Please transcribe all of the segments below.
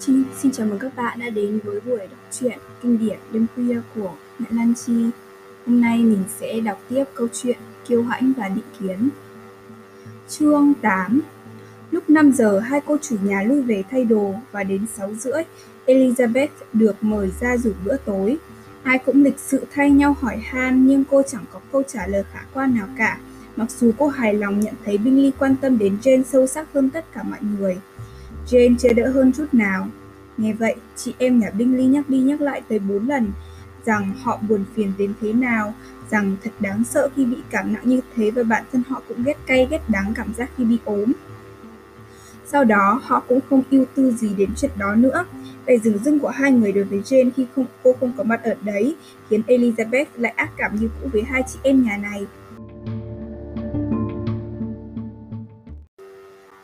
Xin, xin chào mừng các bạn đã đến với buổi đọc truyện kinh điển đêm khuya của mẹ Lan Chi. Hôm nay mình sẽ đọc tiếp câu chuyện Kiêu Hãnh và Định Kiến. Chương 8 Lúc 5 giờ, hai cô chủ nhà lui về thay đồ và đến 6 rưỡi, Elizabeth được mời ra dùng bữa tối. Ai cũng lịch sự thay nhau hỏi han nhưng cô chẳng có câu trả lời khả quan nào cả. Mặc dù cô hài lòng nhận thấy Bingley quan tâm đến Jane sâu sắc hơn tất cả mọi người. Jane chưa đỡ hơn chút nào. Nghe vậy, chị em nhà Bingley nhắc đi nhắc lại tới bốn lần rằng họ buồn phiền đến thế nào, rằng thật đáng sợ khi bị cảm nặng như thế và bản thân họ cũng ghét cay ghét đắng cảm giác khi bị ốm. Sau đó, họ cũng không ưu tư gì đến chuyện đó nữa. Vẻ dừng dưng của hai người đối với Jane khi không, cô không có mặt ở đấy khiến Elizabeth lại ác cảm như cũ với hai chị em nhà này.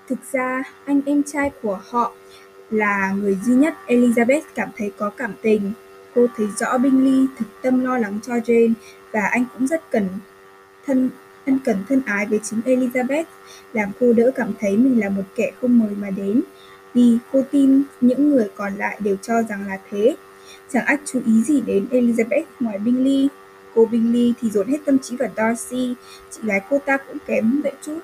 Thực ra, anh em trai của họ là người duy nhất Elizabeth cảm thấy có cảm tình. Cô thấy rõ Bingley thực tâm lo lắng cho Jane và anh cũng rất cần thân ân cần thân ái với chính Elizabeth, làm cô đỡ cảm thấy mình là một kẻ không mời mà đến, vì cô tin những người còn lại đều cho rằng là thế. Chẳng ai chú ý gì đến Elizabeth ngoài Bingley. Cô Bingley thì dồn hết tâm trí vào Darcy, chị gái cô ta cũng kém vậy chút.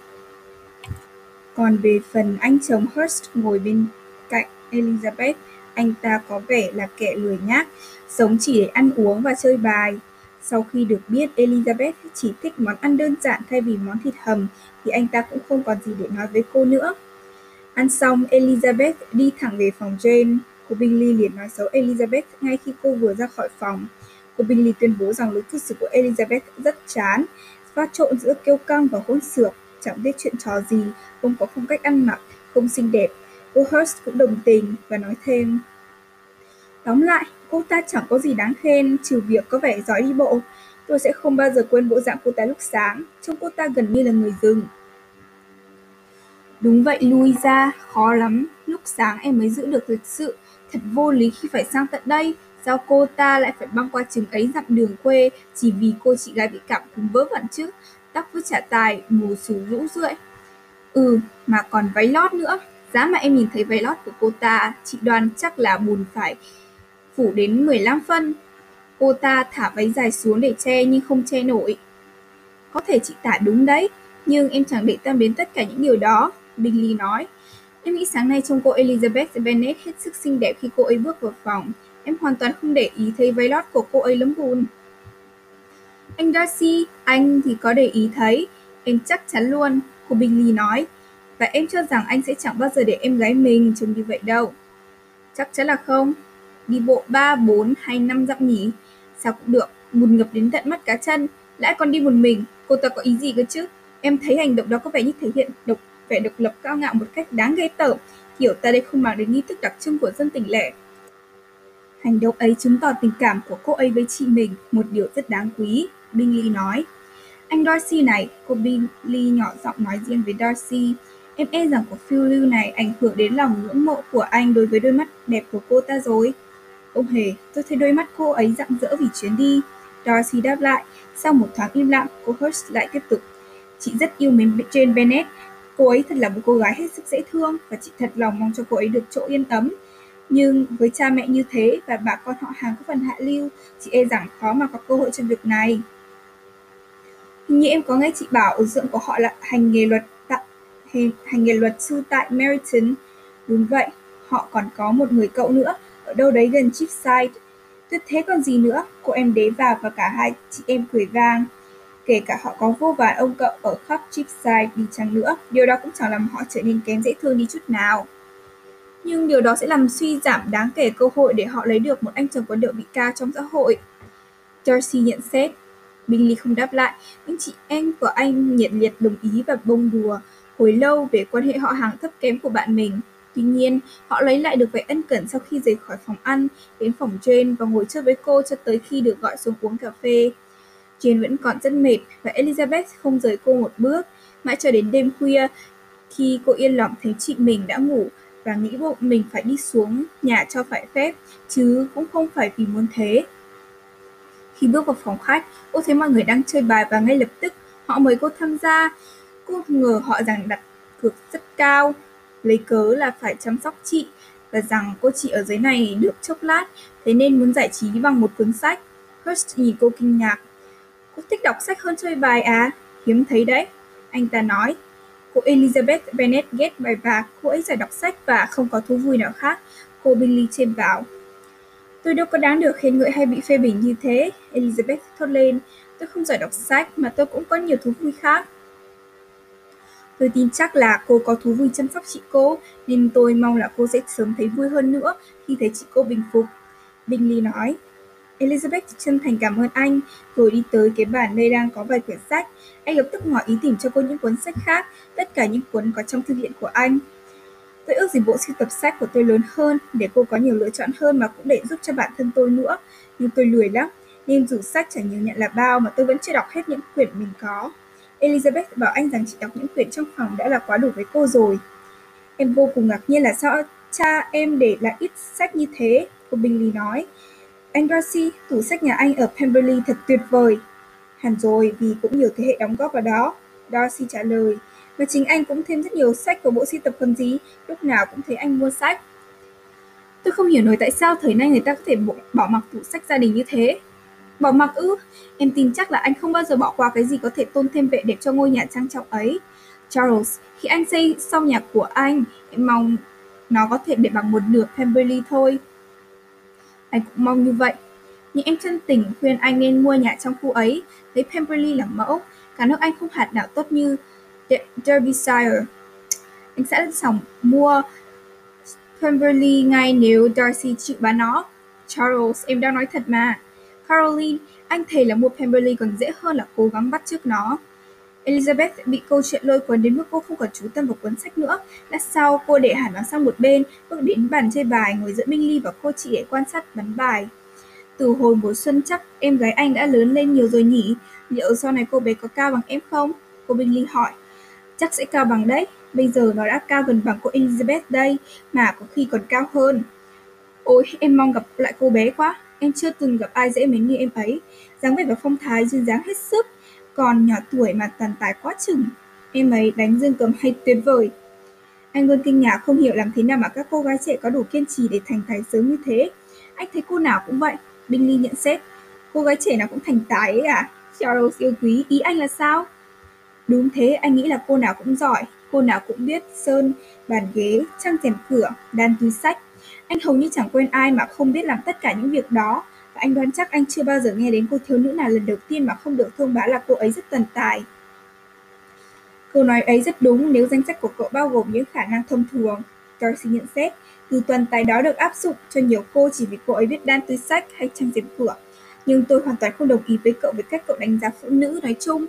Còn về phần anh chồng Hurst ngồi bên cạnh Elizabeth, anh ta có vẻ là kẻ lười nhác, sống chỉ để ăn uống và chơi bài. Sau khi được biết Elizabeth chỉ thích món ăn đơn giản thay vì món thịt hầm, thì anh ta cũng không còn gì để nói với cô nữa. Ăn xong, Elizabeth đi thẳng về phòng Jane. Cô Bingley liền nói xấu Elizabeth ngay khi cô vừa ra khỏi phòng. Cô Bingley tuyên bố rằng lối cư xử của Elizabeth rất chán, pha trộn giữa kêu căng và hỗn xược chẳng biết chuyện trò gì, không có phong cách ăn mặc, không xinh đẹp. Cô Hurst cũng đồng tình và nói thêm. Tóm lại, cô ta chẳng có gì đáng khen, trừ việc có vẻ giỏi đi bộ. Tôi sẽ không bao giờ quên bộ dạng cô ta lúc sáng, trông cô ta gần như là người rừng. Đúng vậy Louisa, khó lắm, lúc sáng em mới giữ được lịch sự, thật vô lý khi phải sang tận đây, sao cô ta lại phải băng qua chừng ấy dặm đường quê chỉ vì cô chị gái bị cảm cúm vớ vẩn chứ, tóc cứ chả tài, mù xù rũ rượi. Ừ, mà còn váy lót nữa. Giá mà em nhìn thấy váy lót của cô ta, chị đoan chắc là buồn phải phủ đến 15 phân. Cô ta thả váy dài xuống để che nhưng không che nổi. Có thể chị tả đúng đấy, nhưng em chẳng để tâm đến tất cả những điều đó, bình ly nói. Em nghĩ sáng nay trông cô Elizabeth Bennet hết sức xinh đẹp khi cô ấy bước vào phòng. Em hoàn toàn không để ý thấy váy lót của cô ấy lấm bùn. Anh Darcy, anh thì có để ý thấy, em chắc chắn luôn, cô Bingley nói. Và em cho rằng anh sẽ chẳng bao giờ để em gái mình trông như vậy đâu. Chắc chắn là không. Đi bộ 3, 4 hay 5 dặm nhỉ? Sao cũng được, mùn ngập đến tận mắt cá chân. Lại còn đi một mình, cô ta có ý gì cơ chứ? Em thấy hành động đó có vẻ như thể hiện độc vẻ độc lập cao ngạo một cách đáng ghê tởm. Kiểu ta đây không mang đến nghi thức đặc trưng của dân tỉnh lẻ. Hành động ấy chứng tỏ tình cảm của cô ấy với chị mình, một điều rất đáng quý. Bingley nói. Anh Darcy này, cô Bingley nhỏ giọng nói riêng với Darcy. Em e rằng cuộc phiêu lưu này ảnh hưởng đến lòng ngưỡng mộ của anh đối với đôi mắt đẹp của cô ta rồi. ông hề, tôi thấy đôi mắt cô ấy rạng rỡ vì chuyến đi. Darcy đáp lại, sau một thoáng im lặng, cô Hurst lại tiếp tục. Chị rất yêu mến Jane Bennet. Cô ấy thật là một cô gái hết sức dễ thương và chị thật lòng mong cho cô ấy được chỗ yên ấm. Nhưng với cha mẹ như thế và bà con họ hàng có phần hạ lưu, chị e rằng khó mà có cơ hội trong việc này. Như em có nghe chị bảo ứng dưỡng của họ là hành nghề luật tại hành, hành nghề luật sư tại Meriton Đúng vậy, họ còn có một người cậu nữa, ở đâu đấy gần Cheapside. Tuyệt thế còn gì nữa, cô em đế vào và cả hai chị em cười vang. Kể cả họ có vô vàn ông cậu ở khắp Cheapside đi chăng nữa, điều đó cũng chẳng làm họ trở nên kém dễ thương đi chút nào. Nhưng điều đó sẽ làm suy giảm đáng kể cơ hội để họ lấy được một anh chồng có địa vị cao trong xã hội. Darcy nhận xét, Bingley không đáp lại, nhưng chị em của anh nhiệt liệt đồng ý và bông đùa hồi lâu về quan hệ họ hàng thấp kém của bạn mình. Tuy nhiên, họ lấy lại được vẻ ân cần sau khi rời khỏi phòng ăn, đến phòng Jane và ngồi chơi với cô cho tới khi được gọi xuống uống cà phê. Jane vẫn còn rất mệt và Elizabeth không rời cô một bước, mãi cho đến đêm khuya khi cô yên lòng thấy chị mình đã ngủ và nghĩ bụng mình phải đi xuống nhà cho phải phép, chứ cũng không phải vì muốn thế. Khi bước vào phòng khách, cô thấy mọi người đang chơi bài và ngay lập tức họ mời cô tham gia. Cô ngờ họ rằng đặt cược rất cao, lấy cớ là phải chăm sóc chị. và rằng cô chị ở dưới này được chốc lát, thế nên muốn giải trí bằng một cuốn sách. Hurst nhìn cô kinh ngạc. Cô thích đọc sách hơn chơi bài à? Hiếm thấy đấy. Anh ta nói. Cô Elizabeth Bennet ghét bài bạc, cô ấy giải đọc sách và không có thú vui nào khác. Cô Billy chêm vào. Tôi đâu có đáng được khen ngợi hay bị phê bình như thế, Elizabeth thốt lên. Tôi không giỏi đọc sách mà tôi cũng có nhiều thú vui khác. Tôi tin chắc là cô có thú vui chăm sóc chị cô, nên tôi mong là cô sẽ sớm thấy vui hơn nữa khi thấy chị cô bình phục. Bingley nói. Elizabeth chân thành cảm ơn anh, rồi đi tới cái bàn nơi đang có vài quyển sách. Anh lập tức ngỏ ý tìm cho cô những cuốn sách khác, tất cả những cuốn có trong thư viện của anh. Tôi ước gì bộ sưu tập sách của tôi lớn hơn, để cô có nhiều lựa chọn hơn mà cũng để giúp cho bản thân tôi nữa. Nhưng tôi lười lắm, nên dù sách chẳng nhiều nhận là bao mà tôi vẫn chưa đọc hết những quyển mình có. Elizabeth bảo anh rằng chị đọc những quyển trong phòng đã là quá đủ với cô rồi. Em vô cùng ngạc nhiên là sao cha em để lại ít sách như thế, cô Bingley nói. Anh Darcy, tủ sách nhà anh ở Pemberley thật tuyệt vời. Hẳn rồi, vì cũng nhiều thế hệ đóng góp vào đó. Darcy trả lời. Và chính anh cũng thêm rất nhiều sách của bộ sưu tập còn gì, lúc nào cũng thấy anh mua sách. Tôi không hiểu nổi tại sao thời nay người ta có thể bỏ mặc tủ sách gia đình như thế. Bỏ mặc ư? Em tin chắc là anh không bao giờ bỏ qua cái gì có thể tôn thêm vẻ đẹp cho ngôi nhà trang trọng ấy. Charles, khi anh xây xong nhà của anh, em mong nó có thể để bằng một nửa Pemberley thôi. Anh cũng mong như vậy. Nhưng em chân tình khuyên anh nên mua nhà trong khu ấy, lấy Pemberley làm mẫu. Cả nước anh không hạt nào tốt như Derbyshire. Anh sẽ sẵn sàng mua Pemberley ngay nếu Darcy chịu bán nó. Charles, em đang nói thật mà. Caroline, anh thề là mua Pemberley còn dễ hơn là cố gắng bắt trước nó. Elizabeth bị câu chuyện lôi cuốn đến mức cô không còn chú tâm vào cuốn sách nữa. Lát sau, cô để hẳn nó sang một bên, bước đến bàn chơi bài, ngồi giữa Minh Ly và cô chị để quan sát bắn bài. Từ hồi mùa xuân chắc em gái anh đã lớn lên nhiều rồi nhỉ? Liệu sau này cô bé có cao bằng em không? Cô Minh Ly hỏi. Chắc sẽ cao bằng đấy. Bây giờ nó đã cao gần bằng cô Elizabeth đây, mà có khi còn cao hơn. Ôi, em mong gặp lại cô bé quá. Em chưa từng gặp ai dễ mến như em ấy. dáng vẻ và phong thái duyên dáng hết sức. Còn nhỏ tuổi mà tàn tài quá chừng. Em ấy đánh dương cầm hay tuyệt vời. Anh luôn kinh ngạc không hiểu làm thế nào mà các cô gái trẻ có đủ kiên trì để thành tài sớm như thế. Anh thấy cô nào cũng vậy. Bingley nhận xét. Cô gái trẻ nào cũng thành tài ấy à? Charles yêu quý, ý anh là sao? Đúng thế, anh nghĩ là cô nào cũng giỏi, cô nào cũng biết sơn, bàn ghế, trang rèm cửa, đan túi sách. Anh hầu như chẳng quên ai mà không biết làm tất cả những việc đó, và anh đoán chắc anh chưa bao giờ nghe đến cô thiếu nữ nào lần đầu tiên mà không được thông báo là cô ấy rất tần tài. Câu nói ấy rất đúng nếu danh sách của cậu bao gồm những khả năng thông thường. Darcy nhận xét, từ tuần tài đó được áp dụng cho nhiều cô chỉ vì cô ấy biết đan túi sách hay trang rèm cửa. Nhưng tôi hoàn toàn không đồng ý với cậu về cách cậu đánh giá phụ nữ nói chung.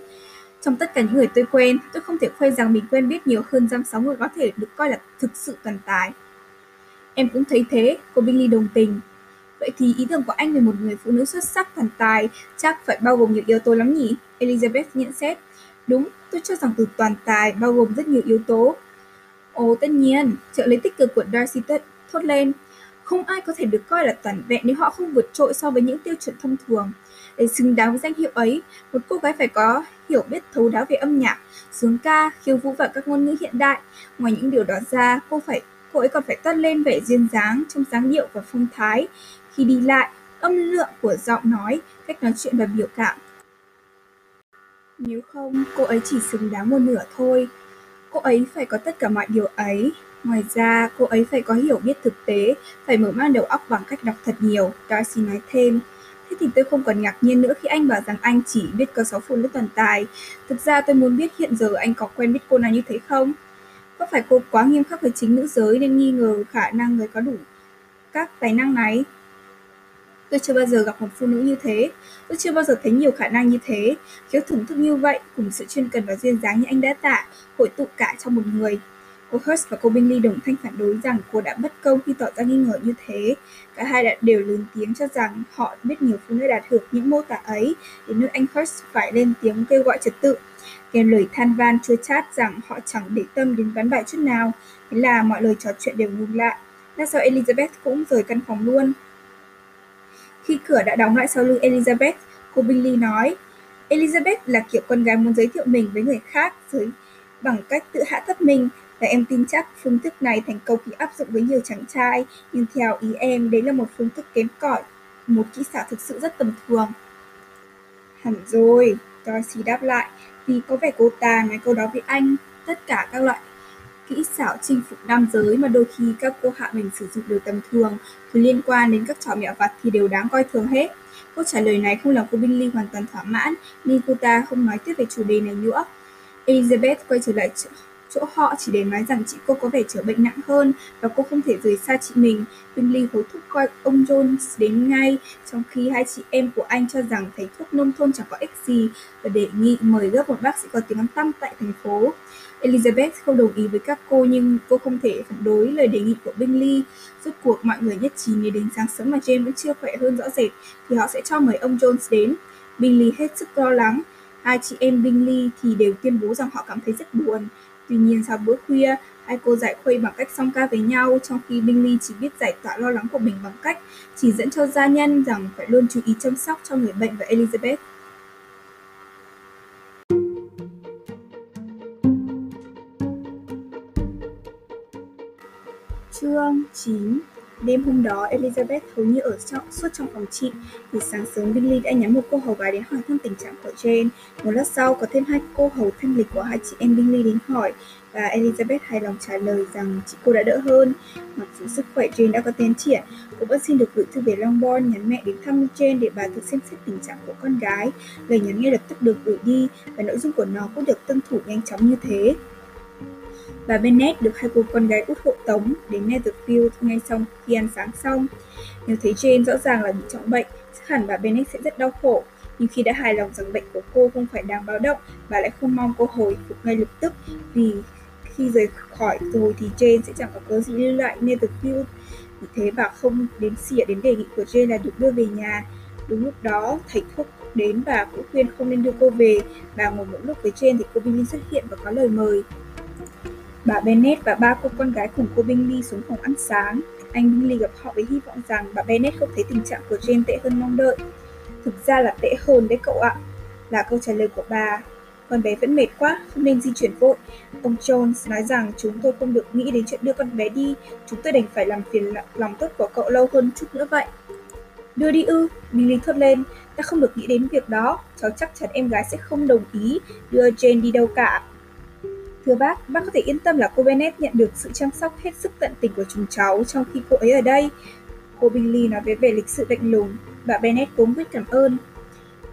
Trong tất cả những người tôi quen, tôi không thể khoe rằng mình quen biết nhiều hơn dăm sáu người có thể được coi là thực sự toàn tài. Em cũng thấy thế, cô Bingley đồng tình. Vậy thì ý tưởng của anh về một người phụ nữ xuất sắc toàn tài chắc phải bao gồm nhiều yếu tố lắm nhỉ? Elizabeth nhận xét. Đúng, tôi cho rằng từ toàn tài bao gồm rất nhiều yếu tố. Ồ, tất nhiên, trợ lý tích cực của Darcy thốt lên. Không ai có thể được coi là toàn vẹn nếu họ không vượt trội so với những tiêu chuẩn thông thường. Để xứng đáng với danh hiệu ấy, một cô gái phải có hiểu biết thấu đáo về âm nhạc, sướng ca, khiêu vũ và các ngôn ngữ hiện đại. Ngoài những điều đó ra, cô phải cô ấy còn phải toát lên vẻ duyên dáng trong dáng điệu và phong thái. Khi đi lại, âm lượng của giọng nói, cách nói chuyện và biểu cảm. Nếu không, cô ấy chỉ xứng đáng một nửa thôi. Cô ấy phải có tất cả mọi điều ấy. Ngoài ra, cô ấy phải có hiểu biết thực tế, phải mở mang đầu óc bằng cách đọc thật nhiều, Darcy nói thêm. Thì tôi không còn ngạc nhiên nữa khi anh bảo rằng anh chỉ biết có sáu phụ nữ toàn tài. Thực ra tôi muốn biết hiện giờ anh có quen biết cô nào như thế không? Có phải cô quá nghiêm khắc với chính nữ giới nên nghi ngờ khả năng người có đủ các tài năng này? Tôi chưa bao giờ gặp một phụ nữ như thế. Tôi chưa bao giờ thấy nhiều khả năng như thế. Khiếu thưởng thức như vậy, cùng sự chuyên cần và duyên dáng như anh đã tả, hội tụ cả trong một người. Cô Hurst và cô Bingley đồng thanh phản đối rằng cô đã bất công khi tỏ ra nghi ngờ như thế. Cả hai đã đều lớn tiếng cho rằng họ biết nhiều phụ nữ đạt được những mô tả ấy, đến nơi anh Hurst phải lên tiếng kêu gọi trật tự. Kèm lời than van chua chát rằng họ chẳng để tâm đến ván bài chút nào, thế là mọi lời trò chuyện đều ngừng lại. Lát sau Elizabeth cũng rời căn phòng luôn. Khi cửa đã đóng lại sau lưng Elizabeth, cô Bingley nói, Elizabeth là kiểu con gái muốn giới thiệu mình với người khác, giới bằng cách tự hạ thấp mình và em tin chắc phương thức này thành công khi áp dụng với nhiều chàng trai, nhưng theo ý em đấy là một phương thức kém cỏi, một kỹ xảo thực sự rất tầm thường. Hẳn rồi, Darcy đáp lại, vì có vẻ cô ta nói câu đó với anh, tất cả các loại kỹ xảo chinh phục nam giới mà đôi khi các cô hạ mình sử dụng đều tầm thường, thứ liên quan đến các trò mẹo vặt thì đều đáng coi thường hết. Câu trả lời này không làm cô Bingley hoàn toàn thỏa mãn, nên cô ta không nói tiếp về chủ đề này nữa. Elizabeth quay trở lại chỗ họ chỉ để nói rằng chị cô có vẻ trở bệnh nặng hơn và cô không thể rời xa chị mình. Bingley hối thúc coi ông Jones đến ngay, trong khi hai chị em của anh cho rằng thầy thuốc nông thôn chẳng có ích gì và đề nghị mời gấp một bác sĩ có tiếng tăm tại thành phố. Elizabeth không đồng ý với các cô nhưng cô không thể phản đối lời đề nghị của Bingley. Rốt cuộc mọi người nhất trí nếu đến sáng sớm mà James vẫn chưa khỏe hơn rõ rệt thì họ sẽ cho mời ông Jones đến. Bingley hết sức lo lắng. Hai chị em Bingley thì đều tuyên bố rằng họ cảm thấy rất buồn. Tuy nhiên sau bữa khuya, hai cô giải khuây bằng cách song ca với nhau, trong khi Bingley chỉ biết giải tỏa lo lắng của mình bằng cách chỉ dẫn cho gia nhân rằng phải luôn chú ý chăm sóc cho người bệnh và Elizabeth. Chương 9 Đêm hôm đó, Elizabeth hầu như ở trong, suốt trong phòng chị. Thì sáng sớm, Billy đã nhắn một cô hầu gái đến hỏi thăm tình trạng của Jane. Một lát sau, có thêm hai cô hầu thanh lịch của hai chị em Billy đến hỏi, và Elizabeth hài lòng trả lời rằng chị cô đã đỡ hơn. Mặc dù sức khỏe Jane đã có tiến triển, cô vẫn xin được gửi thư về Longbourn nhắn mẹ đến thăm Jane để bà tự xem xét tình trạng của con gái. Lời nhắn ngay lập tức được gửi đi, và nội dung của nó cũng được tuân thủ nhanh chóng như thế. Bà Bennett được hai cô con gái út hộ tống đến Netherfield ngay sau khi ăn sáng xong. Nếu thấy Jane rõ ràng là bị trọng bệnh, chắc hẳn bà Bennett sẽ rất đau khổ. Nhưng khi đã hài lòng rằng bệnh của cô không phải đáng báo động, bà lại không mong cô hồi phục ngay lập tức vì khi rời khỏi rồi thì Jane sẽ chẳng có cớ gì lưu lại Netherfield. Vì thế bà không đến xỉa đến đề nghị của Jane là được đưa về nhà. Đúng lúc đó, thầy thuốc đến và cũng khuyên không nên đưa cô về. Bà ngồi một lúc với Jane thì cô Billy xuất hiện và có lời mời. Bà Bennet và ba cô con gái cùng cô Bingley xuống phòng ăn sáng. Anh Bingley gặp họ với hy vọng rằng bà Bennet không thấy tình trạng của Jane tệ hơn mong đợi. Thực ra là tệ hơn đấy cậu ạ, là câu trả lời của bà. Con bé vẫn mệt quá, không nên di chuyển vội. Ông Jones nói rằng chúng tôi không được nghĩ đến chuyện đưa con bé đi, chúng tôi đành phải làm phiền lòng tốt của cậu lâu hơn chút nữa vậy. Đưa đi ư, Bingley thốt lên, ta không được nghĩ đến việc đó, cháu chắc chắn em gái sẽ không đồng ý đưa Jane đi đâu cả. Thưa bác, bác có thể yên tâm là cô Bennett nhận được sự chăm sóc hết sức tận tình của chúng cháu trong khi cô ấy ở đây. Cô Bingley nói với vẻ lịch sự lạnh lùng, bà Bennett cố quyết cảm ơn.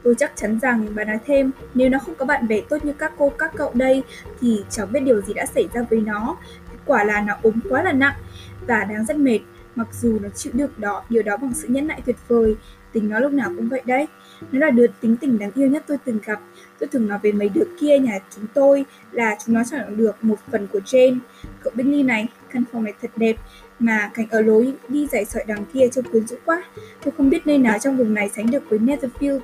Tôi chắc chắn rằng, bà nói thêm, nếu nó không có bạn bè tốt như các cô các cậu đây, thì cháu biết điều gì đã xảy ra với nó. Quả là nó ốm quá là nặng, và đang rất mệt, mặc dù nó chịu được đó, điều đó bằng sự nhẫn nại tuyệt vời. Tính nó lúc nào cũng vậy đấy. Nó là đứa tính tình đáng yêu nhất tôi từng gặp. Tôi thường nói về mấy đứa kia nhà chúng tôi là chúng nó chẳng được một phần của Jane. Cậu Billy này, căn phòng này thật đẹp, mà cảnh ở lối đi dày sỏi đằng kia trông quyến rũ quá. Tôi không biết nơi nào trong vùng này sánh được với Netherfield.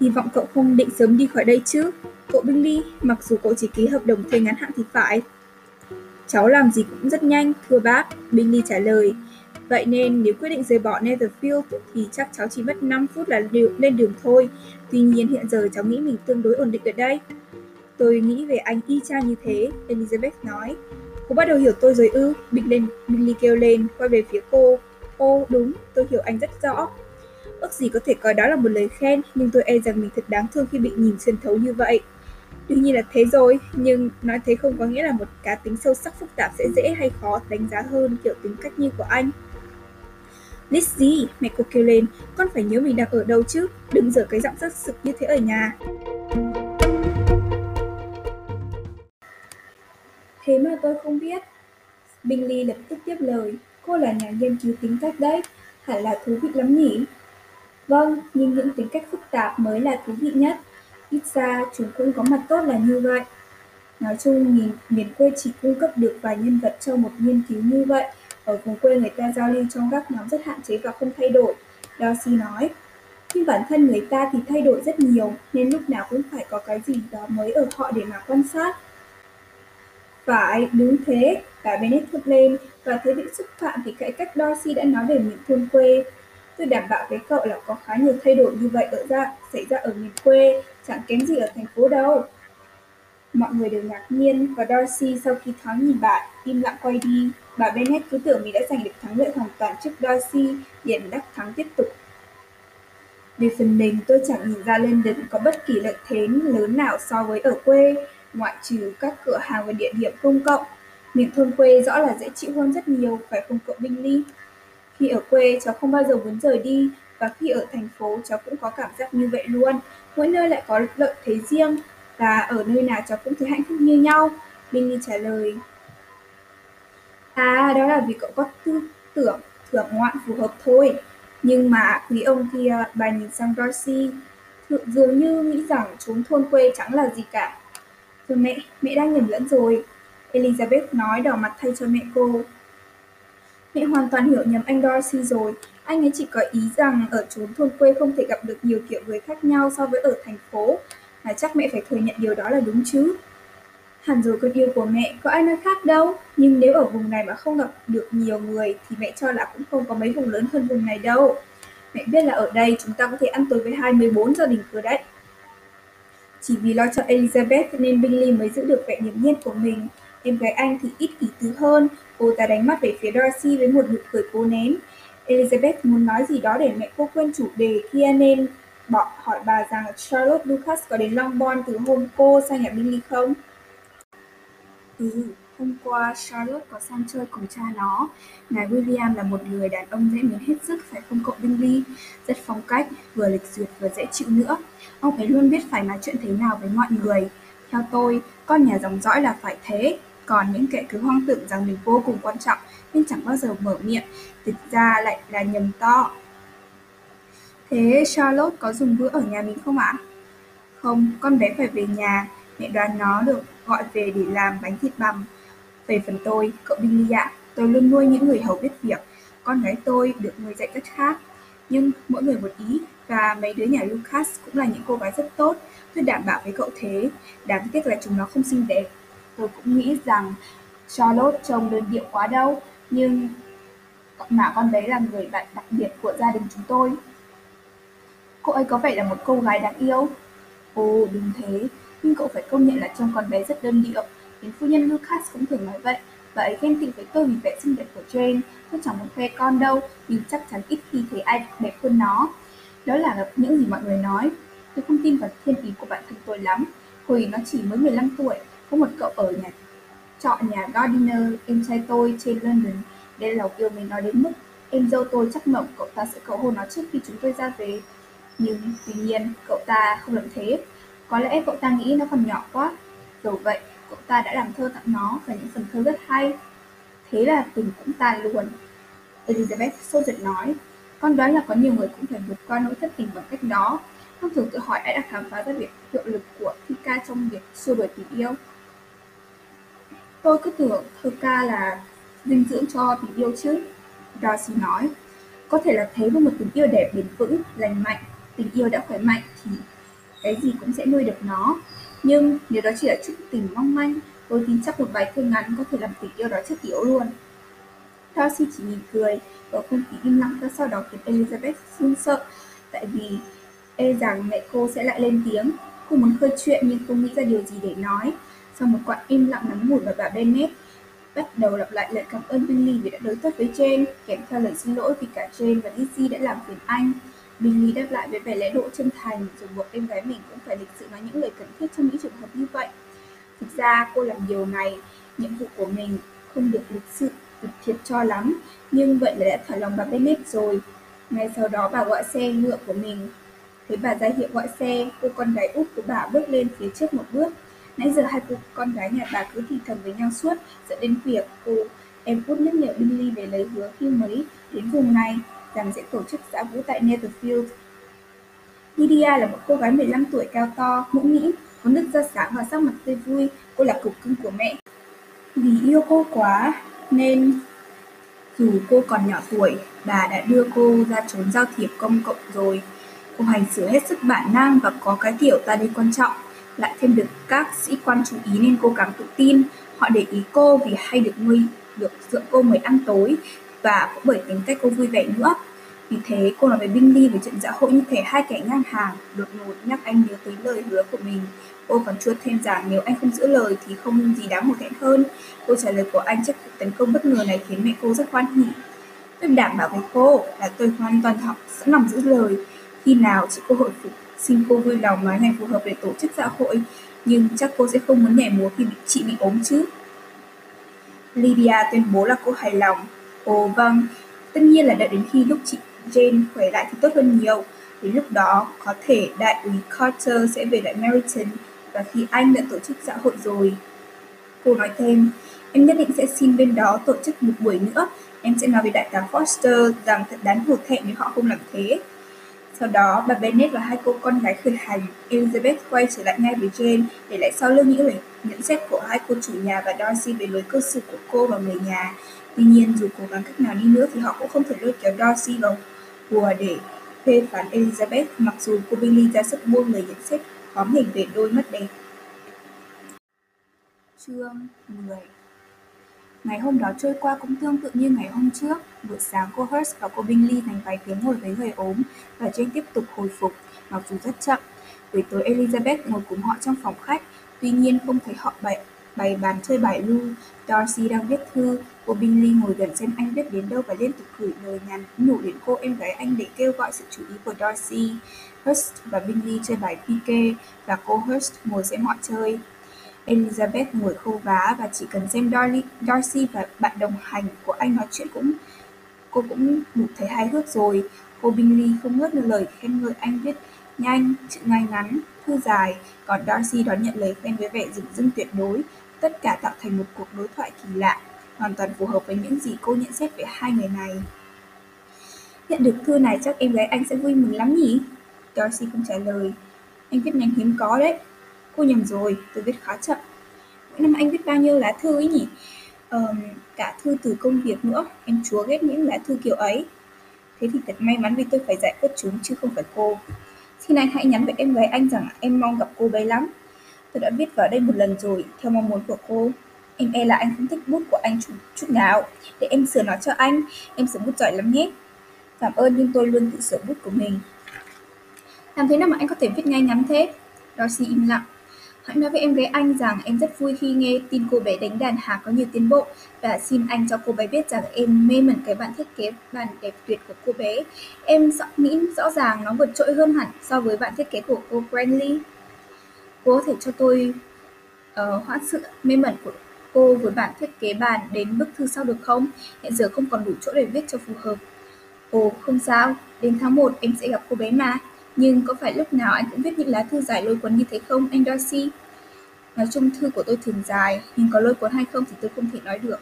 Hy vọng cậu không định sớm đi khỏi đây chứ. Cậu Billy mặc dù cậu chỉ ký hợp đồng thuê ngắn hạn thì phải. Cháu làm gì cũng rất nhanh, thưa bác, Billy trả lời. Vậy nên nếu quyết định rời bỏ Netherfield thì chắc cháu chỉ mất 5 phút là lên đường thôi. Tuy nhiên hiện giờ cháu nghĩ mình tương đối ổn định ở đây. Tôi nghĩ về anh y chang như thế, Elizabeth nói. Cô bắt đầu hiểu tôi rồi ư, Big Billy kêu lên, quay về phía cô. Ô, đúng, tôi hiểu anh rất rõ. Ước gì có thể coi đó là một lời khen, nhưng tôi e rằng mình thật đáng thương khi bị nhìn xuyên thấu như vậy. Tuy nhiên là thế rồi, nhưng nói thế không có nghĩa là một cá tính sâu sắc phức tạp sẽ dễ hay khó đánh giá hơn kiểu tính cách như của anh. Lizzie, mẹ cô kêu lên, con phải nhớ mình đang ở đâu chứ, đừng dở cái giọng rất sực như thế ở nhà. Thế mà tôi không biết. Bingley lập tức tiếp lời, cô là nhà nghiên cứu tính cách đấy, hẳn là thú vị lắm nhỉ? Vâng, nhưng những tính cách phức tạp mới là thú vị nhất. Ít ra chúng cũng có mặt tốt là như vậy. Nói chung, miền quê chỉ cung cấp được vài nhân vật cho một nghiên cứu như vậy, ở vùng quê người ta giao lưu trong các nhóm rất hạn chế và không thay đổi, Darcy nói. Nhưng bản thân người ta thì thay đổi rất nhiều, nên lúc nào cũng phải có cái gì đó mới ở họ để mà quan sát. Phải, đúng thế, bà Bennett thốt lên, và thấy bị xúc phạm thì cái cách Darcy đã nói về miền thôn quê. Tôi đảm bảo với cậu là có khá nhiều thay đổi như vậy ở ra xảy ra ở miền quê, chẳng kém gì ở thành phố đâu. Mọi người đều ngạc nhiên và Darcy sau khi thoáng nhìn bạn, im lặng quay đi. Bà Bennett cứ tưởng mình đã giành được thắng lợi hoàn toàn trước Darcy, hiện đắc thắng tiếp tục. Về phần mình, tôi chẳng nhìn ra London có bất kỳ lợi thế lớn nào so với ở quê, ngoại trừ các cửa hàng và địa điểm công cộng. Miền thôn quê rõ là dễ chịu hơn rất nhiều, phải không cậu Bingley? Khi ở quê, cháu không bao giờ muốn rời đi, và khi ở thành phố, cháu cũng có cảm giác như vậy luôn. Mỗi nơi lại có lợi thế riêng, và ở nơi nào cháu cũng thấy hạnh phúc như nhau. Bingley trả lời. À, đó là vì cậu có tư tưởng thưởng ngoạn phù hợp thôi. Nhưng mà quý ông kia, à, bà nhìn sang Darcy, dường như nghĩ rằng trốn thôn quê chẳng là gì cả. Thưa mẹ, mẹ đang nhầm lẫn rồi. Elizabeth nói đỏ mặt thay cho mẹ cô. Mẹ hoàn toàn hiểu nhầm anh Darcy rồi. Anh ấy chỉ có ý rằng ở chốn thôn quê không thể gặp được nhiều kiểu người khác nhau so với ở thành phố. Mà chắc mẹ phải thừa nhận điều đó là đúng chứ. Hẳn rồi con yêu của mẹ, có ai nói khác đâu. Nhưng nếu ở vùng này mà không gặp được nhiều người thì mẹ cho là cũng không có mấy vùng lớn hơn vùng này đâu. Mẹ biết là ở đây chúng ta có thể ăn tối với 24 gia đình cửa đấy. Chỉ vì lo cho Elizabeth nên Bingley mới giữ được vẻ niềm nhiên của mình. Em gái anh thì ít ý tứ hơn, cô ta đánh mắt về phía Darcy với một nụ cười cố nén. Elizabeth muốn nói gì đó để mẹ cô quên chủ đề kia nên bọn hỏi bà rằng Charlotte Lucas có đến Longbourn từ hôm cô sang nhà Billy không? Ừ, hôm qua Charlotte có sang chơi cùng cha nó. Ngài William là một người đàn ông dễ mến hết sức phải không cậu Bingley? Rất phong cách, vừa lịch duyệt vừa dễ chịu nữa. Ông ấy luôn biết phải nói chuyện thế nào với mọi người. Theo tôi, con nhà dòng dõi là phải thế. Còn những kẻ cứ hoang tưởng rằng mình vô cùng quan trọng nên chẳng bao giờ mở miệng, thực ra lại là nhầm to. Thế Charlotte có dùng bữa ở nhà mình không ạ? Không, con bé phải về nhà, mẹ đoán nó được gọi về để làm bánh thịt bằm. Về phần tôi, cậu Billy ạ, tôi luôn nuôi những người hầu biết việc. Con gái tôi được nuôi dạy rất khác. Nhưng mỗi người một ý, và mấy đứa nhà Lucas cũng là những cô gái rất tốt. Tôi đảm bảo với cậu thế, đáng tiếc là chúng nó không xinh đẹp. Tôi cũng nghĩ rằng Charlotte trông đơn điệu quá đâu, nhưng mà con bé là người bạn đặc biệt của gia đình chúng tôi. Cô ấy có vẻ là một cô gái đáng yêu. Ồ, đừng thế, nhưng cậu phải công nhận là trông con bé rất đơn điệu. Đến phu nhân Lucas cũng thường nói vậy. Bà ấy ghen tị với tôi vì vẻ xinh đẹp của Jane. Tôi chẳng muốn khoe con đâu, nhưng chắc chắn ít khi thấy ai đẹp hơn nó. Đó là những gì mọi người nói. Tôi không tin vào thiên ý của bạn thân tôi lắm. Hồi nó chỉ mới 15 tuổi, có một cậu ở nhà trọ nhà Gardiner, em trai tôi trên London. Đây là yêu mình nói đến mức em dâu tôi chắc mộng cậu ta sẽ cầu hôn nó trước khi chúng tôi ra về. Nhưng tuy nhiên, cậu ta không làm thế. Có lẽ cậu ta nghĩ nó còn nhỏ quá. Dù vậy, cậu ta đã làm thơ tặng nó và những phần thơ rất hay. Thế là tình cũng tan luôn. Elizabeth sốt giận nói, con đoán là có nhiều người cũng phải vượt qua nỗi thất tình bằng cách đó. Thông thường tự hỏi ai đã khám phá ra việc hiệu lực của thi ca trong việc xua đuổi tình yêu. Tôi cứ tưởng thơ ca là dinh dưỡng cho tình yêu chứ. Darcy nói, có thể là thế với một tình yêu đẹp bền vững, lành mạnh, tình yêu đã khỏe mạnh thì cái gì cũng sẽ nuôi được nó. Nhưng nếu đó chỉ là chút tình mong manh, tôi tin chắc một vài thơ ngắn có thể làm tình yêu đó chất yếu luôn. Darcy chỉ mỉm cười, và không khí im lặng ra sau đó khiến Elizabeth run sợ, tại vì e rằng mẹ cô sẽ lại lên tiếng. Cô muốn khơi chuyện nhưng không nghĩ ra điều gì để nói. Sau một quãng im lặng ngắn ngủi và bà Bennet bắt đầu lặp lại lời cảm ơn Billy vì đã đối tốt với Jane, kèm theo lời xin lỗi vì cả Jane và Lizzie đã làm phiền anh. Billy đáp lại với vẻ lễ độ chân thành, rồi buộc em gái mình cũng phải lịch sự nói những lời cần thiết trong những trường hợp như vậy. Thực ra cô làm điều này, nhiệm vụ của mình không được lịch sự, được thiệt cho lắm, nhưng vậy là đã thỏa lòng bà Bennett rồi. Ngay sau đó bà gọi xe ngựa của mình. Thấy bà ra hiệu gọi xe, cô con gái út của bà bước lên phía trước một bước, Nãy giờ hai cô con gái nhà bà cứ thì thầm với nhau suốt, dẫn đến việc cô em út nhắc nhở Billy về lời hứa khi mới đến vùng này rằng sẽ tổ chức dã vũ tại Netherfield. Lydia là một cô gái 15 tuổi cao to, mũm mĩm, có nước da sáng và sắc mặt tươi vui, cô là cục cưng của mẹ. Vì yêu cô quá, nên dù cô còn nhỏ tuổi, bà đã đưa cô ra trốn giao thiệp công cộng rồi. Cô hành xử hết sức bản năng và có cái kiểu ta đây quan trọng lại thêm được các sĩ quan chú ý nên cô càng tự tin. Họ để ý cô vì hay được nuôi được dưỡng cô mời ăn tối và cũng bởi tính cách cô vui vẻ nữa. Vì thế, cô nói với Bingley về chuyện dạ hội như thể hai kẻ ngang hàng, đột ngột nhắc anh nhớ tới lời hứa của mình. Cô còn chuốt thêm rằng nếu anh không giữ lời thì không gì đáng hổ thẹn hơn. Câu trả lời của anh trước cuộc tấn công bất ngờ này khiến mẹ cô rất hoan hỉ. Tôi đảm bảo với cô là tôi hoàn toàn học sẵn lòng giữ lời. Khi nào chị cô hội phục, xin cô vui lòng nói ngày phù hợp để tổ chức dạ hội, nhưng chắc cô sẽ không muốn nhảy múa khi chị bị ốm chứ. Lydia tuyên bố là cô hài lòng. Ồ vâng, tất nhiên là đợi đến khi lúc chị Jane khỏe lại thì tốt hơn nhiều. Đến lúc đó, có thể đại úy Carter sẽ về lại Meryton và khi anh đã tổ chức xã hội rồi. Cô nói thêm, em nhất định sẽ xin bên đó tổ chức một buổi nữa. Em sẽ nói với đại tá Foster rằng thật đáng hổ thẹn nếu họ không làm thế. Sau đó, bà Bennet và hai cô con gái khởi hành. Elizabeth quay trở lại ngay với Jane để lại sau lưng những lời nhận xét của hai cô chủ nhà và Darcy về lối cư xử của cô và người nhà. Tuy nhiên, dù cố gắng cách nào đi nữa thì họ cũng không thể lôi kéo Darcy vào hùa để phê phán Elizabeth mặc dù cô Billy ra sức buông lời nhận xét khóm hình về đôi mắt đẹp. Chương 10 Ngày hôm đó trôi qua cũng tương tự như ngày hôm trước. Buổi sáng cô Hurst và cô Bingley dành vài tiếng ngồi với người ốm và Jane tiếp tục hồi phục, mặc dù rất chậm. Buổi tối Elizabeth ngồi cùng họ trong phòng khách, tuy nhiên không thấy họ bệnh bày bàn chơi bài lu Darcy đang viết thư, cô Bingley ngồi gần xem anh viết đến đâu và liên tục gửi lời nhắn nhủ đến cô em gái anh để kêu gọi sự chú ý của Darcy. Hurst và Bingley chơi bài pique và cô Hurst ngồi xem họ chơi. Elizabeth ngồi khâu vá và chỉ cần xem Darcy và bạn đồng hành của anh nói chuyện cũng cô cũng đủ thấy hài hước rồi. Cô Bingley không ngớt lời khen ngợi anh viết nhanh, chữ ngay ngắn, thư dài, còn Darcy đón nhận lời khen với vẻ dửng dưng tuyệt đối. Tất cả tạo thành một cuộc đối thoại kỳ lạ, hoàn toàn phù hợp với những gì cô nhận xét về hai người này. Nhận được thư này chắc em gái anh sẽ vui mừng lắm nhỉ? Darcy không trả lời. Anh viết nhanh hiếm có đấy. Cô nhầm rồi, tôi viết khá chậm. Mỗi năm anh viết bao nhiêu lá thư ấy nhỉ? Um, cả thư từ công việc nữa, em chúa ghét những lá thư kiểu ấy. Thế thì thật may mắn vì tôi phải giải quyết chúng chứ không phải cô. Xin anh hãy nhắn với em gái anh rằng em mong gặp cô bé lắm. Tôi đã viết vào đây một lần rồi, theo mong muốn của cô. Em e là anh không thích bút của anh chút, chút nào. Để em sửa nó cho anh, em sửa bút giỏi lắm nhé. Cảm ơn nhưng tôi luôn tự sửa bút của mình. Làm thế nào mà anh có thể viết ngay ngắn thế? Darcy im lặng. Hãy nói với em gái anh rằng em rất vui khi nghe tin cô bé đánh đàn hà có nhiều tiến bộ và xin anh cho cô bé biết rằng em mê mẩn cái bản thiết kế bàn đẹp tuyệt của cô bé. Em nghĩ rõ ràng nó vượt trội hơn hẳn so với bản thiết kế của cô Granley. Cô có thể cho tôi uh, hoãn sự mê mẩn của cô với bản thiết kế bàn đến bức thư sau được không? Hiện giờ không còn đủ chỗ để viết cho phù hợp. Ồ, không sao, đến tháng 1 em sẽ gặp cô bé mà. Nhưng có phải lúc nào anh cũng viết những lá thư dài lôi cuốn như thế không, anh Darcy? Nói chung thư của tôi thường dài, nhưng có lôi cuốn hay không thì tôi không thể nói được.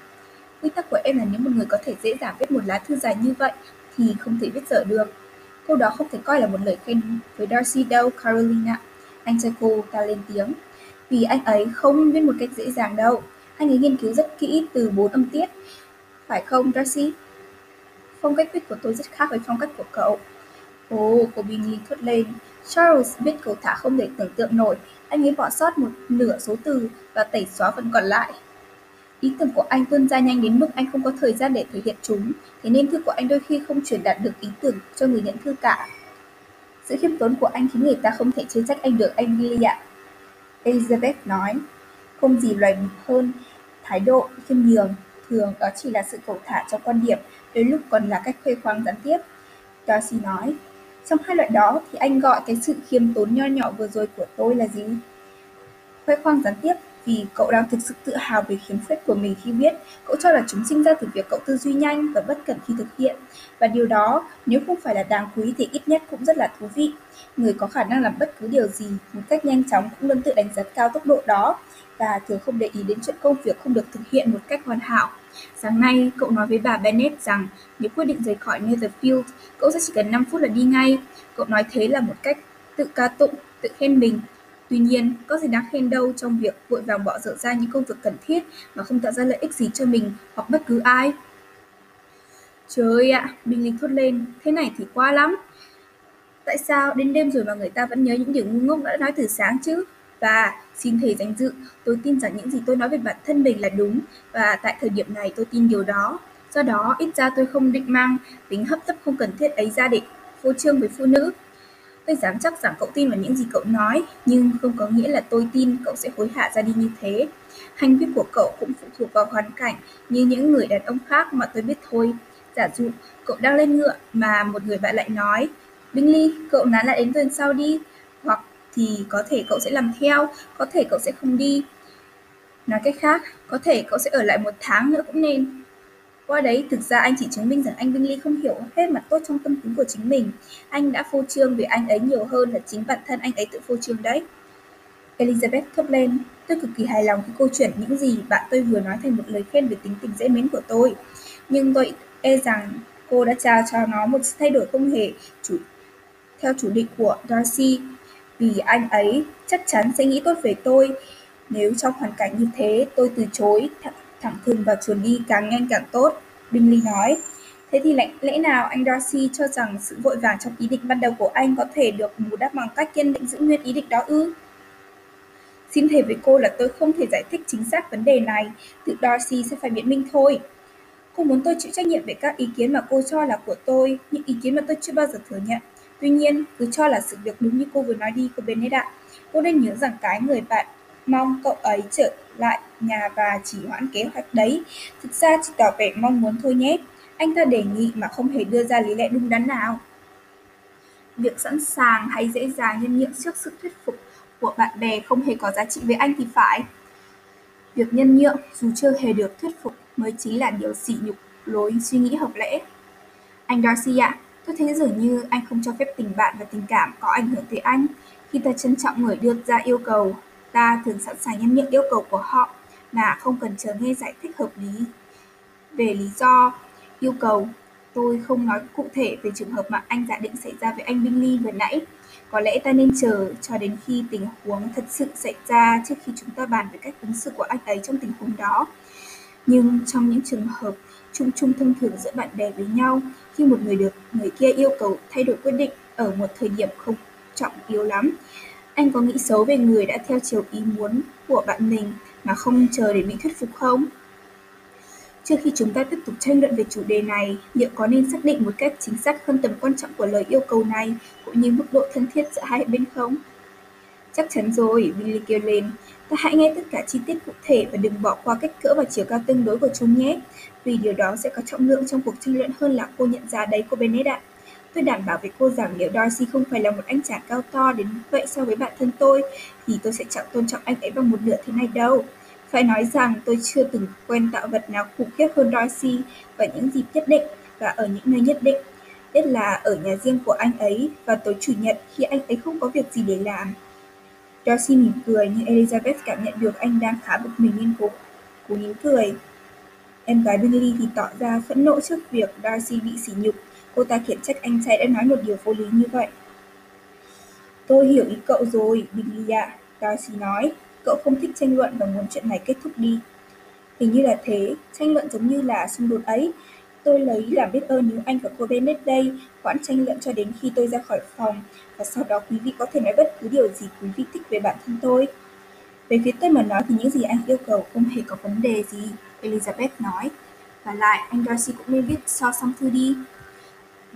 Quy tắc của em là nếu một người có thể dễ dàng viết một lá thư dài như vậy thì không thể viết dở được. Câu đó không thể coi là một lời khen với Darcy đâu, Carolina. Anh trai cô ta lên tiếng. Vì anh ấy không viết một cách dễ dàng đâu. Anh ấy nghiên cứu rất kỹ từ bốn âm tiết. Phải không, Darcy? Phong cách viết của tôi rất khác với phong cách của cậu. Ồ, cô Bingley thốt lên. Charles biết cầu thả không thể tưởng tượng nổi, anh ấy bỏ sót một nửa số từ và tẩy xóa phần còn lại. Ý tưởng của anh tuôn ra nhanh đến mức anh không có thời gian để thể hiện chúng, thế nên thư của anh đôi khi không truyền đạt được ý tưởng cho người nhận thư cả. Sự khiêm tốn của anh khiến người ta không thể chê trách anh được anh Billy ạ. Elizabeth nói, không gì loài hơn thái độ khiêm nhường, thường đó chỉ là sự cầu thả trong quan điểm, đôi lúc còn là cách khoe khoang gián tiếp. Darcy nói, trong hai loại đó thì anh gọi cái sự khiêm tốn nho nhỏ vừa rồi của tôi là gì? Khoe khoang gián tiếp vì cậu đang thực sự tự hào về khiếm khuyết của mình khi viết, cậu cho là chúng sinh ra từ việc cậu tư duy nhanh và bất cẩn khi thực hiện. Và điều đó, nếu không phải là đáng quý thì ít nhất cũng rất là thú vị. Người có khả năng làm bất cứ điều gì một cách nhanh chóng cũng luôn tự đánh giá cao tốc độ đó và thường không để ý đến chuyện công việc không được thực hiện một cách hoàn hảo. Sáng nay, cậu nói với bà Bennett rằng nếu quyết định rời khỏi Netherfield, cậu sẽ chỉ cần 5 phút là đi ngay. Cậu nói thế là một cách tự ca tụng, tự khen mình. Tuy nhiên, có gì đáng khen đâu trong việc vội vàng bỏ dở ra những công việc cần thiết mà không tạo ra lợi ích gì cho mình hoặc bất cứ ai. Trời ạ, à, Bình Linh thốt lên, thế này thì quá lắm. Tại sao đến đêm rồi mà người ta vẫn nhớ những điều ngu ngốc đã nói từ sáng chứ? Và xin thầy danh dự, tôi tin rằng những gì tôi nói về bản thân mình là đúng và tại thời điểm này tôi tin điều đó. Do đó, ít ra tôi không định mang tính hấp tấp không cần thiết ấy ra để phô trương với phụ nữ. Tôi dám chắc rằng cậu tin vào những gì cậu nói, nhưng không có nghĩa là tôi tin cậu sẽ hối hả ra đi như thế. Hành vi của cậu cũng phụ thuộc vào hoàn cảnh như những người đàn ông khác mà tôi biết thôi. Giả dụ, cậu đang lên ngựa mà một người bạn lại nói Bingley, cậu nán lại đến tuần sau đi, hoặc thì có thể cậu sẽ làm theo, có thể cậu sẽ không đi. Nói cách khác, có thể cậu sẽ ở lại một tháng nữa cũng nên. Qua đấy, thực ra anh chỉ chứng minh rằng anh Bingley không hiểu hết mặt tốt trong tâm tính của chính mình. Anh đã phô trương về anh ấy nhiều hơn là chính bản thân anh ấy tự phô trương đấy. Elizabeth thốt lên, tôi cực kỳ hài lòng khi câu chuyện những gì bạn tôi vừa nói thành một lời khen về tính tình dễ mến của tôi. Nhưng tôi e rằng cô đã trao cho nó một thay đổi không hề chủ theo chủ định của Darcy, vì anh ấy chắc chắn sẽ nghĩ tốt về tôi. Nếu trong hoàn cảnh như thế, tôi từ chối thẳng thừng và chuồn đi càng nhanh càng tốt, Bingley nói. Thế thì lẽ, lẽ nào anh Darcy cho rằng sự vội vàng trong ý định ban đầu của anh có thể được bù đắp bằng cách kiên định giữ nguyên ý định đó ư? Xin thề với cô là tôi không thể giải thích chính xác vấn đề này, tự Darcy sẽ phải biện minh thôi. Cô muốn tôi chịu trách nhiệm về các ý kiến mà cô cho là của tôi, những ý kiến mà tôi chưa bao giờ thừa nhận. Tuy nhiên, cứ cho là sự việc đúng như cô vừa nói đi, cô Bennett ạ. Cô nên nhớ rằng cái người bạn mong cậu ấy trở lại nhà và chỉ hoãn kế hoạch đấy. Thực ra chỉ tỏ vẻ mong muốn thôi nhé. Anh ta đề nghị mà không hề đưa ra lý lẽ đúng đắn nào. Việc sẵn sàng hay dễ dàng nhân nhượng trước sự thuyết phục của bạn bè không hề có giá trị với anh thì phải. Việc nhân nhượng dù chưa hề được thuyết phục mới chính là điều sỉ nhục lối suy nghĩ hợp lẽ. Anh Darcy ạ, tôi thấy dường như anh không cho phép tình bạn và tình cảm có ảnh hưởng tới anh. Khi ta trân trọng người đưa ra yêu cầu, ta thường sẵn sàng nhân nhượng yêu cầu của họ mà không cần chờ nghe giải thích hợp lý về lý do yêu cầu. Tôi không nói cụ thể về trường hợp mà anh giả định xảy ra với anh Bingley vừa nãy. Có lẽ ta nên chờ cho đến khi tình huống thật sự xảy ra trước khi chúng ta bàn về cách ứng xử của anh ấy trong tình huống đó. Nhưng trong những trường hợp chung chung thông thường giữa bạn bè với nhau, khi một người được người kia yêu cầu thay đổi quyết định ở một thời điểm không trọng yếu lắm, anh có nghĩ xấu về người đã theo chiều ý muốn của bạn mình mà không chờ để bị thuyết phục không? Trước khi chúng ta tiếp tục tranh luận về chủ đề này, liệu có nên xác định một cách chính xác hơn tầm quan trọng của lời yêu cầu này, cũng như mức độ thân thiết giữa hai bên không? Chắc chắn rồi, Billy kêu lên. Ta hãy nghe tất cả chi tiết cụ thể và đừng bỏ qua kích cỡ và chiều cao tương đối của chúng nhé, vì điều đó sẽ có trọng lượng trong cuộc tranh luận hơn là cô nhận ra đấy cô Bennett ạ. Tôi đảm bảo với cô rằng nếu Darcy không phải là một anh chàng cao to đến vậy so với bạn thân tôi, thì tôi sẽ chẳng tôn trọng anh ấy bằng một nửa thế này đâu. Phải nói rằng tôi chưa từng quen tạo vật nào khủng khiếp hơn Darcy vào những dịp nhất định và ở những nơi nhất định, nhất là ở nhà riêng của anh ấy vào tối chủ nhật khi anh ấy không có việc gì để làm. Darcy mỉm cười nhưng Elizabeth cảm nhận được anh đang khá bực mình nên cố, cố nín cười. Em gái Bingley thì tỏ ra phẫn nộ trước việc Darcy bị sỉ nhục. Cô ta khiển trách anh trai đã nói một điều vô lý như vậy. Tôi hiểu ý cậu rồi, Bingley ạ, Darcy nói. Cậu không thích tranh luận và muốn chuyện này kết thúc đi. Hình như là thế, tranh luận giống như là xung đột ấy. Tôi lấy làm biết ơn nếu anh và cô Bennett đây hoãn tranh luận cho đến khi tôi ra khỏi phòng và sau đó quý vị có thể nói bất cứ điều gì quý vị thích về bản thân tôi. Về phía tôi mà nói thì những gì anh yêu cầu không hề có vấn đề gì, Elizabeth nói. Và lại, anh Darcy cũng nên viết so xong thư đi.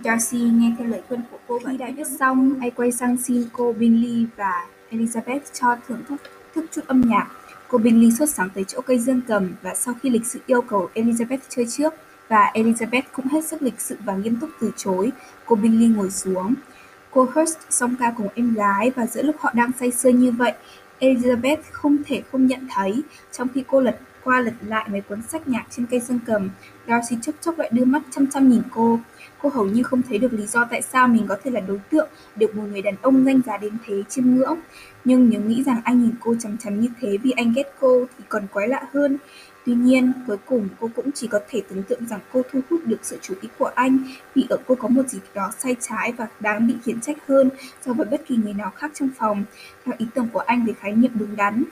Darcy nghe theo lời khuyên của cô Khi đã viết xong, anh quay sang xin cô Bingley và Elizabeth cho thưởng thức thức chút âm nhạc. Cô Bingley xuất sáng tới chỗ cây dương cầm và sau khi lịch sự yêu cầu Elizabeth chơi trước và Elizabeth cũng hết sức lịch sự và nghiêm túc từ chối, cô Bingley ngồi xuống. Cô Hurst song ca cùng em gái và giữa lúc họ đang say sưa như vậy, Elizabeth không thể không nhận thấy, trong khi cô lật qua lật lại mấy cuốn sách nhạc trên cây dương cầm, Darcy chốc chốc lại đưa mắt chăm chăm nhìn cô. Cô hầu như không thấy được lý do tại sao mình có thể là đối tượng được một người đàn ông danh giá đến thế chiêm ngưỡng. Nhưng nếu nghĩ rằng anh nhìn cô chằm chằm như thế vì anh ghét cô thì còn quái lạ hơn. Tuy nhiên, cuối cùng cô cũng chỉ có thể tưởng tượng rằng cô thu hút được sự chú ý của anh vì ở cô có một gì đó sai trái và đáng bị khiển trách hơn so với bất kỳ người nào khác trong phòng, theo ý tưởng của anh về khái niệm đúng đắn.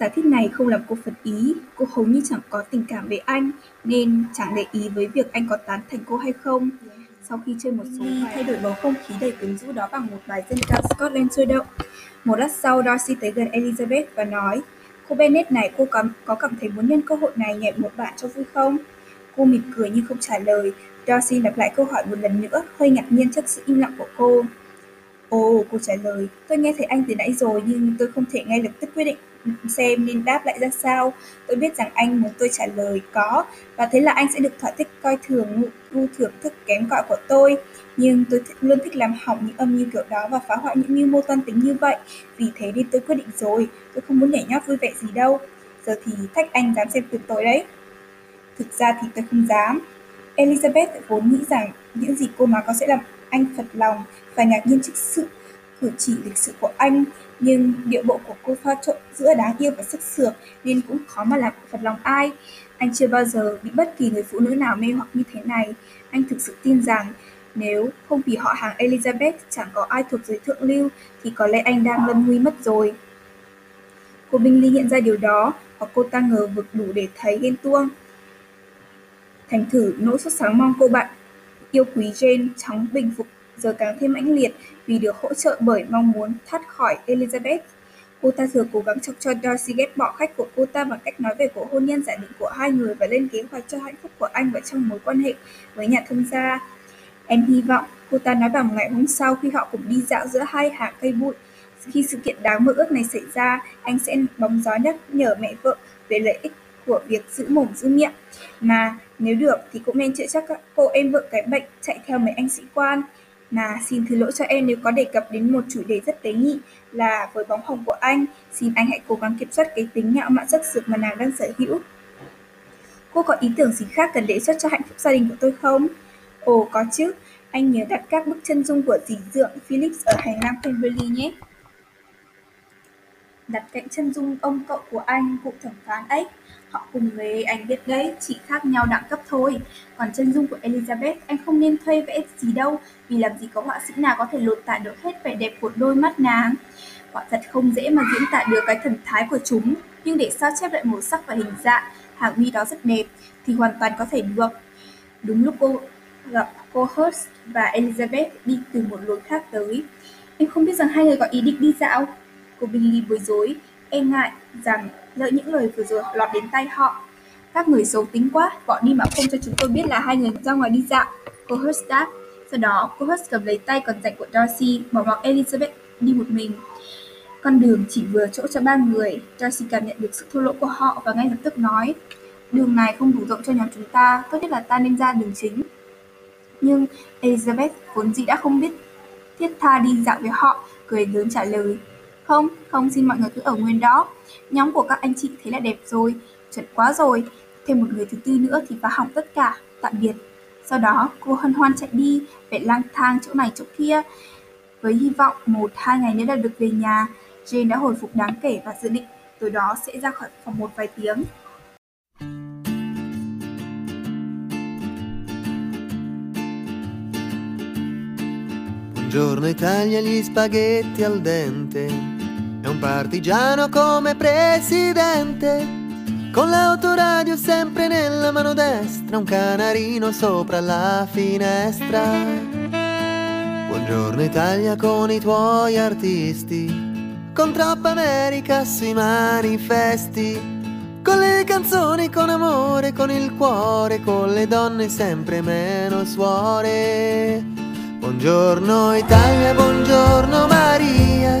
Giả thiết này không làm cô phật ý, cô hầu như chẳng có tình cảm với anh, nên chẳng để ý với việc anh có tán thành cô hay không. Sau khi chơi một số bài thay đổi bầu không khí đầy quyến rũ đó bằng một bài dân ca Scotland sôi động. Một lát sau, Darcy tới gần Elizabeth và nói, Cô Bennett này, cô có, có cảm thấy muốn nhân cơ hội này nhảy một bạn cho vui không? Cô mỉm cười nhưng không trả lời. Darcy lặp lại câu hỏi một lần nữa, hơi ngạc nhiên trước sự im lặng của cô. Ồ, cô trả lời, tôi nghe thấy anh từ nãy rồi nhưng tôi không thể ngay lập tức quyết định xem nên đáp lại ra sao. Tôi biết rằng anh muốn tôi trả lời có và thế là anh sẽ được thỏa thích coi thường ngu thưởng thức kém cỏi của tôi. Nhưng tôi th luôn thích làm hỏng những âm như kiểu đó và phá hoại những mưu mô toan tính như vậy. Vì thế nên tôi quyết định rồi, tôi không muốn nhảy nhót vui vẻ gì đâu. Giờ thì thách anh dám xem từ tôi đấy. Thực ra thì tôi không dám. Elizabeth vốn nghĩ rằng những gì cô nói có sẽ làm anh phật lòng và ngạc nhiên trước sự cử chỉ lịch sự của anh, nhưng điệu bộ của cô pha trộn giữa đáng yêu và sức sược nên cũng khó mà làm phật lòng ai. Anh chưa bao giờ bị bất kỳ người phụ nữ nào mê hoặc như thế này. Anh thực sự tin rằng nếu không vì họ hàng Elizabeth chẳng có ai thuộc giới thượng lưu thì có lẽ anh đang lâm nguy mất rồi. Cô Binh Ly nhận ra điều đó và cô ta ngờ vực đủ để thấy ghen tuông. Thành thử nỗi sốt sáng mong cô bạn yêu quý Jane chóng bình phục giờ càng thêm mãnh liệt vì được hỗ trợ bởi mong muốn thoát khỏi Elizabeth. Cô ta thừa cố gắng chọc cho Darcy ghét bỏ khách của cô ta bằng cách nói về cuộc hôn nhân giả định của hai người và lên kế hoạch cho hạnh phúc của anh và trong mối quan hệ với nhà thương gia. Em hy vọng, cô ta nói vào một ngày hôm sau khi họ cùng đi dạo giữa hai hàng cây bụi. Khi sự kiện đáng mơ ước này xảy ra, anh sẽ bóng gió nhắc nhở mẹ vợ về lợi ích của việc giữ mồm giữ miệng. Mà nếu được thì cũng nên chữa chắc các cô em vợ cái bệnh chạy theo mấy anh sĩ quan. Mà xin thứ lỗi cho em nếu có đề cập đến một chủ đề rất tế nhị là với bóng hồng của anh, xin anh hãy cố gắng kiểm soát cái tính ngạo mạn rất sực mà nàng đang sở hữu. Cô có ý tưởng gì khác cần đề xuất cho hạnh phúc gia đình của tôi không? Ồ có chứ, anh nhớ đặt các bức chân dung của dì dượng Felix ở hành lang Pemberley nhé. Đặt cạnh chân dung ông cậu của anh, cụ thẩm phán ấy. Họ cùng với anh biết đấy, chỉ khác nhau đẳng cấp thôi. Còn chân dung của Elizabeth, anh không nên thuê vẽ gì đâu, vì làm gì có họa sĩ nào có thể lột tả được hết vẻ đẹp của đôi mắt nàng. Quả thật không dễ mà diễn tả được cái thần thái của chúng, nhưng để sao chép lại màu sắc và hình dạng, hàng mi đó rất đẹp, thì hoàn toàn có thể được. Đúng lúc cô gặp cô Hurst và Elizabeth đi từ một lối khác tới. Em không biết rằng hai người có ý định đi dạo. Cô Billy bối rối, e ngại rằng lỡ những lời vừa rồi lọt đến tay họ. Các người xấu tính quá, bỏ đi mà không cho chúng tôi biết là hai người ra ngoài đi dạo. Cô Hurst đáp. Sau đó, cô Hurst cầm lấy tay còn dành của Darcy, bỏ mặc Elizabeth đi một mình. Con đường chỉ vừa chỗ cho ba người, Darcy cảm nhận được sự thua lỗ của họ và ngay lập tức nói Đường này không đủ rộng cho nhóm chúng ta, tốt nhất là ta nên ra đường chính. Nhưng Elizabeth vốn dĩ đã không biết thiết tha đi dạo với họ, cười lớn trả lời Không, không xin mọi người cứ ở nguyên đó. Nhóm của các anh chị thấy là đẹp rồi, chuẩn quá rồi. Thêm một người thứ tư nữa thì phá hỏng tất cả, tạm biệt. Sau đó cô hân hoan chạy đi, vẻ lang thang chỗ này chỗ kia. Với hy vọng một hai ngày nữa là được về nhà, Jane đã hồi phục đáng kể và dự định tối đó sẽ ra khỏi phòng một vài tiếng. Buongiorno Italia, gli spaghetti al dente. È un partigiano come presidente. Con l'autoradio sempre nella mano destra, un canarino sopra la finestra. Buongiorno Italia con i tuoi artisti, con troppa America sui manifesti, con le canzoni, con amore, con il cuore, con le donne sempre meno suore. Buongiorno Italia, buongiorno Maria,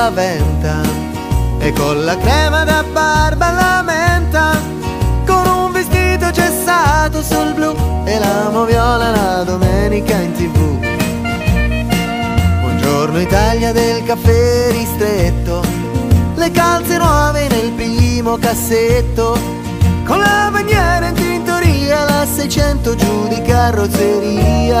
spaventa e con la crema da barba lamenta, con un vestito gessato sul blu e l'amo viola la domenica in tv. Buongiorno Italia del caffè ristretto, le calze nuove nel primo cassetto, con la bandiera in tintoria la sera 1600 giù di carrozzeria.